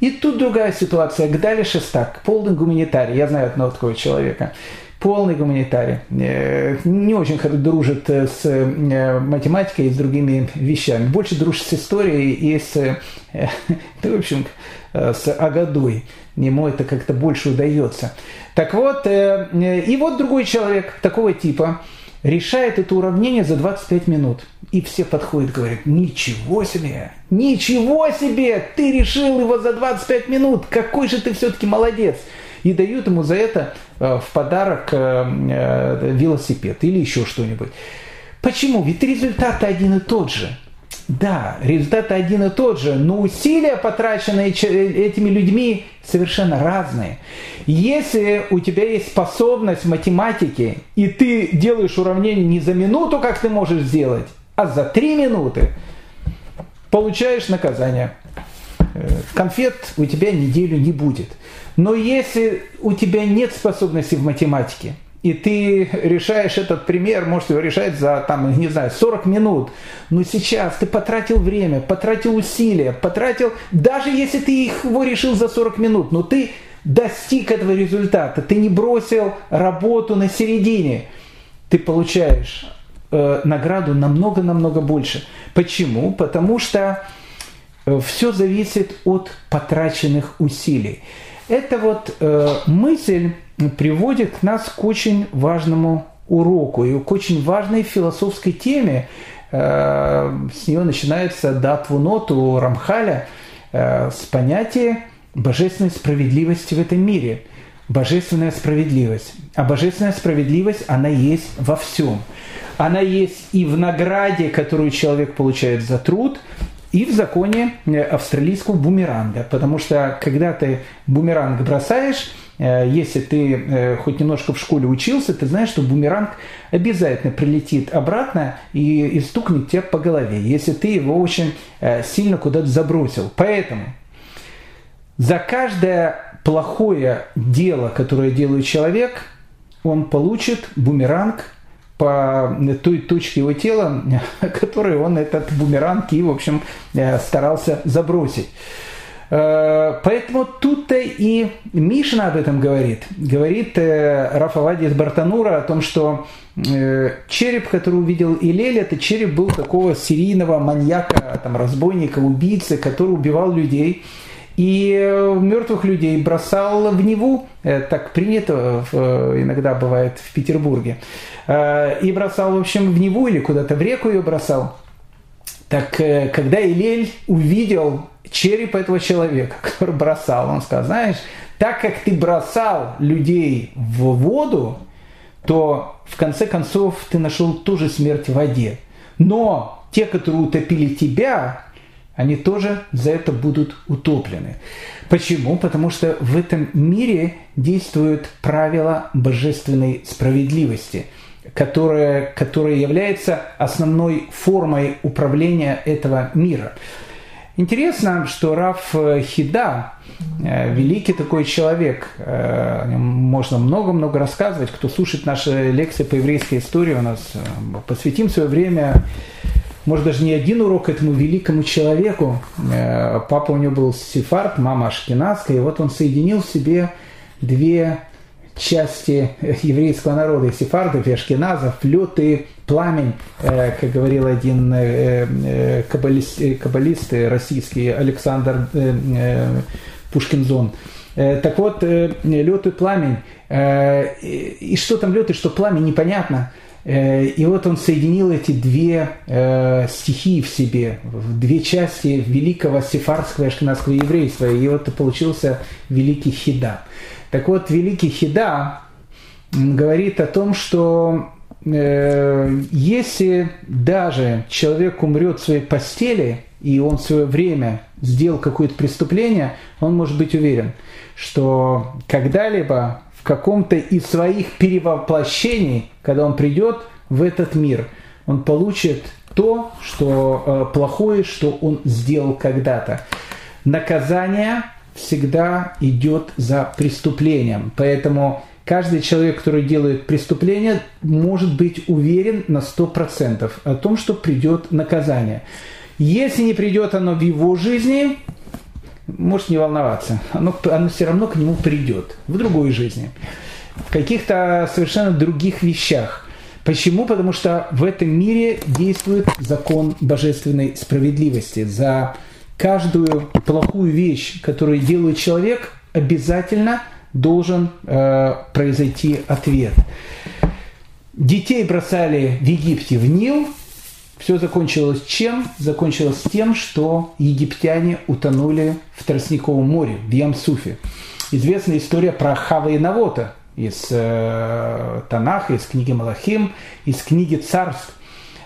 И тут другая ситуация. Гдали Шестак, полный гуманитарий, я знаю одного такого человека полный гуманитарий, э, не очень дружит э, с э, математикой и с другими вещами, больше дружит с историей и с, в общем, с Агадой. Ему это как-то больше удается. Так вот, и вот другой человек такого типа решает это уравнение за 25 минут. И все подходят, говорят, ничего себе, ничего себе, ты решил его за 25 минут, какой же ты все-таки молодец и дают ему за это э, в подарок э, э, велосипед или еще что-нибудь. Почему? Ведь результат один и тот же. Да, результат один и тот же, но усилия, потраченные этими людьми, совершенно разные. Если у тебя есть способность в математике, и ты делаешь уравнение не за минуту, как ты можешь сделать, а за три минуты, получаешь наказание. Конфет у тебя неделю не будет. Но если у тебя нет способности в математике, и ты решаешь этот пример, можешь его решать за, там, не знаю, 40 минут, но сейчас ты потратил время, потратил усилия, потратил, даже если ты его решил за 40 минут, но ты достиг этого результата, ты не бросил работу на середине, ты получаешь э, награду намного-намного больше. Почему? Потому что э, все зависит от потраченных усилий. Эта вот э, мысль приводит нас к очень важному уроку и к очень важной философской теме. Э, с нее начинается датвуноту Рамхаля э, с понятия божественной справедливости в этом мире. Божественная справедливость. А божественная справедливость, она есть во всем. Она есть и в награде, которую человек получает за труд, и в законе э, австралийского бумеранга, потому что когда ты бумеранг бросаешь, э, если ты э, хоть немножко в школе учился, ты знаешь, что бумеранг обязательно прилетит обратно и, и стукнет тебя по голове, если ты его очень сильно куда-то забросил. Поэтому за каждое плохое дело, которое делает человек, он получит бумеранг по той точке его тела, которой он этот бумеранг и, в общем, э, старался забросить. Э, поэтому тут-то и Мишна об этом говорит. Говорит э, Рафавади из Бартанура о том, что череп, который увидел Илель, это череп был такого серийного маньяка, там, разбойника, убийцы, который убивал людей – и мертвых людей бросал в Неву, так принято иногда бывает в Петербурге, э, и бросал, в общем, в Неву или куда-то в реку ее бросал. Так э, когда Илель увидел череп этого человека, который бросал, он сказал, знаешь, так как ты бросал людей в воду, то в конце концов ты нашел ту же смерть в воде. Но те, которые утопили тебя, они тоже за это будут утоплены. Почему? Потому что в этом мире действует правило божественной справедливости, которое, которое является основной формой управления этого мира. Интересно, что Раф Хида, э, великий такой человек, э, можно много-много рассказывать, кто слушает наши лекции по еврейской истории у нас, э, посвятим свое время, может даже не один урок этому великому человеку. Папа у него был сефард, мама ашкеназская, и вот он соединил в себе две части еврейского народа, сефардов и ашкеназов, лед и пламень, э, как говорил один э, э, каббалист, каббалист российский Александр Пушкинзон. Так вот, лед и пламень. И что там лед и что пламень, непонятно. И вот он соединил эти две стихии в себе, в две части великого сефардского и ашкенадского еврейства. И вот получился великий Хида. Так вот, великий Хида говорит о том, что э, если даже человек умрет в своей постели, и он в свое время сделал какое-то преступление, он может быть уверен, что когда-либо каком-то из своих перевоплощений, когда он придет в этот мир, он получит то, что э, плохое, что он сделал когда-то. Наказание всегда идет за преступлением. Поэтому каждый человек, который делает преступление, может быть уверен на 100% о том, что придет наказание. Если не придет оно в его жизни, может не волноваться. Оно, оно все равно к нему придет в другой жизни. В каких-то совершенно других вещах. Почему? Потому что в этом мире действует закон божественной справедливости. За каждую плохую вещь, которую делает человек, обязательно должен э, произойти ответ. Детей бросали в Египте в Нил. Все закончилось чем? Закончилось тем, что египтяне утонули в Тростниковом море, в Ямсуфе. Известная история про Хава и Навота из э, Танаха, из книги Малахим, из книги Царств.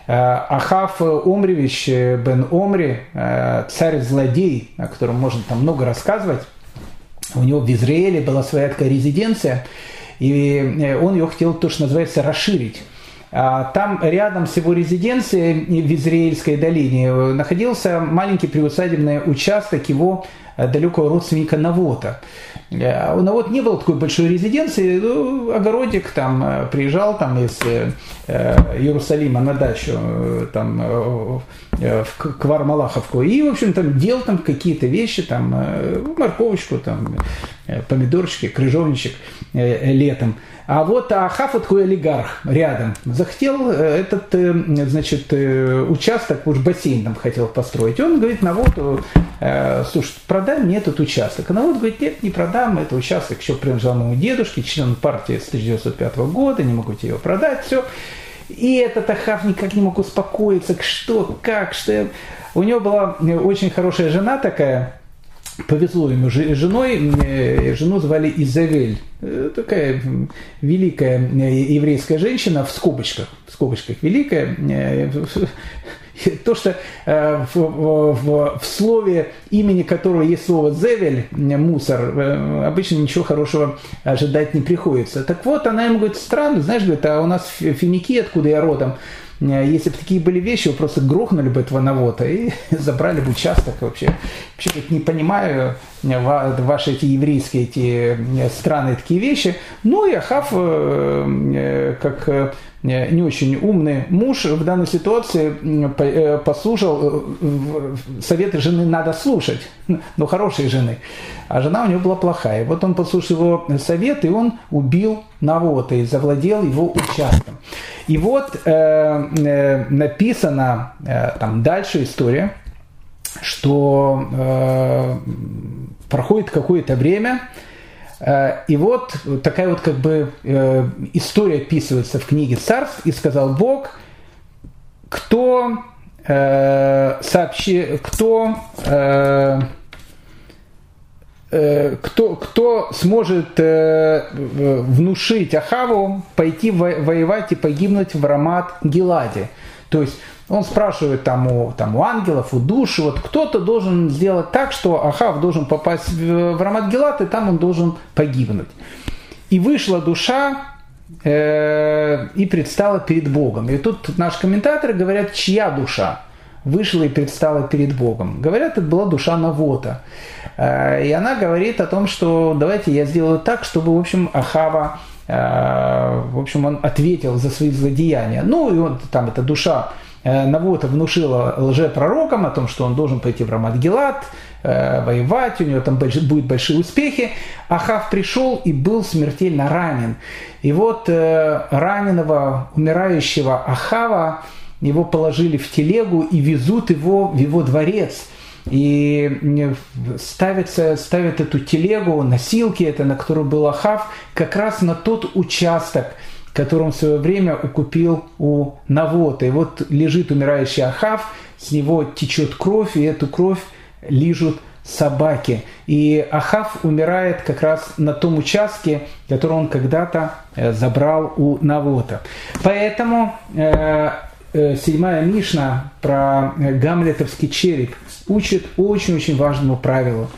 Э, Ахав Омревич э, бен Омри, э, царь-злодей, о котором можно там много рассказывать, у него в Израиле была своя такая резиденция, и он ее хотел, то, что называется, расширить. А там рядом с его резиденцией в Израильской долине находился маленький приусадебный участок его далекого родственника Навота. Э, у Навод не было такой большой резиденции, ну, огородик там э, приезжал там из э, Иерусалима на дачу там в Квар-Малаховку и, в общем, там делал там какие-то вещи, там морковочку, там помидорчики, крыжовничек летом. А вот Ахав, такой олигарх рядом, захотел этот, значит, участок, уж бассейн там хотел построить. Он говорит, на вот, слушай, продай мне этот участок. А на вот говорит, нет, не продам это участок еще принадлежал моему дедушке, член партии с 1905 года, не могу тебе его продать, все. И этот Ахав никак не мог успокоиться, что, как, что... У него была очень хорошая жена такая, повезло ему женой, э, жену звали Изавель, э, такая великая э, еврейская женщина в скобочках, в скобочках великая, то, что в, в, в слове, имени которого есть слово «зевель», мусор, обычно ничего хорошего ожидать не приходится. Так вот, она ему говорит, странно, знаешь, говорит, а у нас финики, откуда я родом, если бы такие были вещи, вы просто грохнули бы этого навота и забрали бы участок вообще. Вообще не понимаю ваши эти еврейские эти странные такие вещи. Ну и Ахав, как Э, не очень умный муж в данной ситуации э, послушал, э, советы жены надо слушать, но хорошей жены. А жена у него была плохая. Вот он послушал его совет, и он убил Навота и завладел его участком. И вот э, э, написана э, там дальше история, что э, проходит какое-то время, Э, и вот такая вот как бы э, история описывается в книге царств, и сказал Бог, кто э, сообщи, кто кто, кто сможет э, внушить Ахаву пойти воевать и погибнуть в Рамат Геладе. То есть он спрашивает там у, там у ангелов, у душ, вот кто-то должен сделать так, что Ахав должен попасть в, в Рамат Гелат, и там он должен погибнуть. И вышла душа э, и предстала перед Богом. И тут наши комментаторы говорят, чья душа? вышла и предстала перед Богом. Говорят, это была душа Навота. И она говорит о том, что давайте я сделаю так, чтобы, в общем, Ахава в общем, он ответил за свои злодеяния. Ну, и он, там эта душа Э, Навота внушила лжепророкам о том, что он должен пойти в Рамат-Гелат, э, воевать, у него там будут большие успехи. Ахав пришел и был смертельно ранен. И вот э, раненого, умирающего Ахава, его положили в телегу и везут его в его дворец. И ставится, ставят эту телегу, носилки, это на которой был Ахав, как раз на тот участок – который он в свое время укупил у Навота. И вот лежит умирающий Ахав, с него течет кровь, и эту кровь лижут собаки. И Ахав умирает как раз на том участке, который он когда-то э, забрал у Навота. Поэтому э, э, седьмая Мишна про гамлетовский череп учит очень-очень важному правилу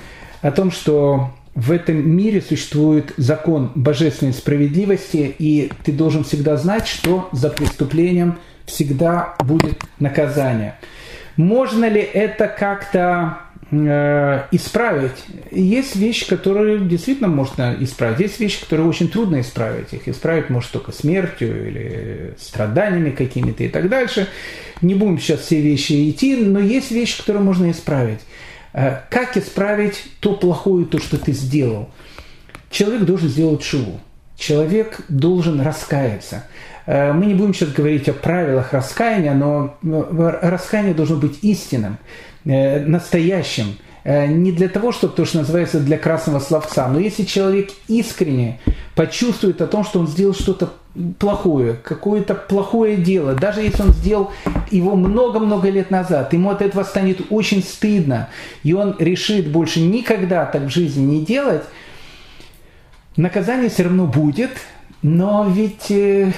о том, что в этом мире существует закон божественной справедливости, и ты должен всегда знать, что за преступлением всегда будет наказание. Можно ли это как-то исправить? Есть вещи, которые действительно можно исправить. Есть вещи, которые очень трудно исправить. Их исправить может только смертью или страданиями какими-то и так дальше. Не будем сейчас все вещи идти, но есть вещи, которые можно исправить. Э, как исправить то плохое, то, что ты сделал? Человек должен сделать шиву. Человек должен раскаяться. Э, мы не будем сейчас говорить о правилах раскаяния, но раскаяние должно быть истинным, э, настоящим. Не для того, чтобы то, что называется для красного словца, но если человек искренне почувствует о том, что он сделал что-то плохое, какое-то плохое дело, даже если он сделал его много-много лет назад, ему от этого станет очень стыдно, и он решит больше никогда так в жизни не делать, наказание все равно будет, но ведь э,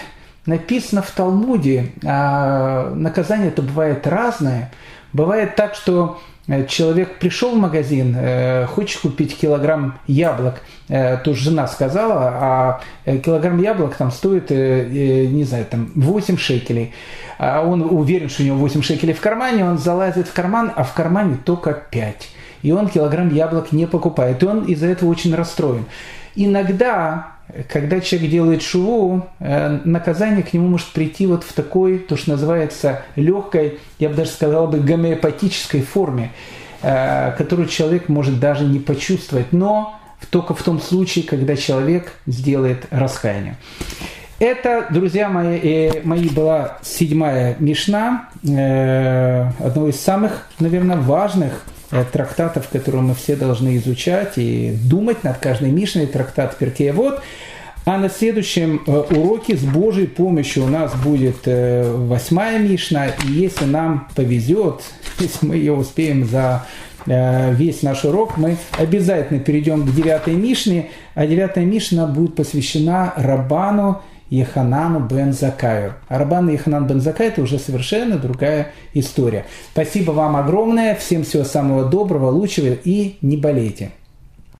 написано в Талмуде, а наказание это бывает разное. Бывает так, что Э, человек пришел в магазин, э, хочет купить килограмм яблок, э, то жена сказала, а килограмм яблок там стоит, не знаю, там 8 шекелей. А он уверен, что у него 8 шекелей в кармане, он залазит в карман, а в кармане только 5. И он килограмм яблок не покупает. И он из-за этого очень расстроен. Иногда когда человек делает шуву, э, наказание к нему может прийти вот в такой, то, что называется, легкой, я бы даже сказал бы, гомеопатической форме, э, которую человек может даже не почувствовать, но только в том случае, когда человек сделает раскаяние. Это, друзья мои, э, мои была седьмая Мишна, одного из самых, наверное, важных трактатов, которые мы все должны изучать и думать над каждой Мишной, трактат Перкея Вот. А на следующем э, уроке с Божьей помощью у нас будет э, восьмая Мишна. И если нам повезет, если мы ее успеем за э, весь наш урок, мы обязательно перейдем к девятой Мишне. А девятая Мишна будет посвящена Рабану Еханану бен Закаю. А Рабан Еханан бен Закай – это уже совершенно другая история. Спасибо вам огромное. Всем всего самого доброго, лучшего и не болейте.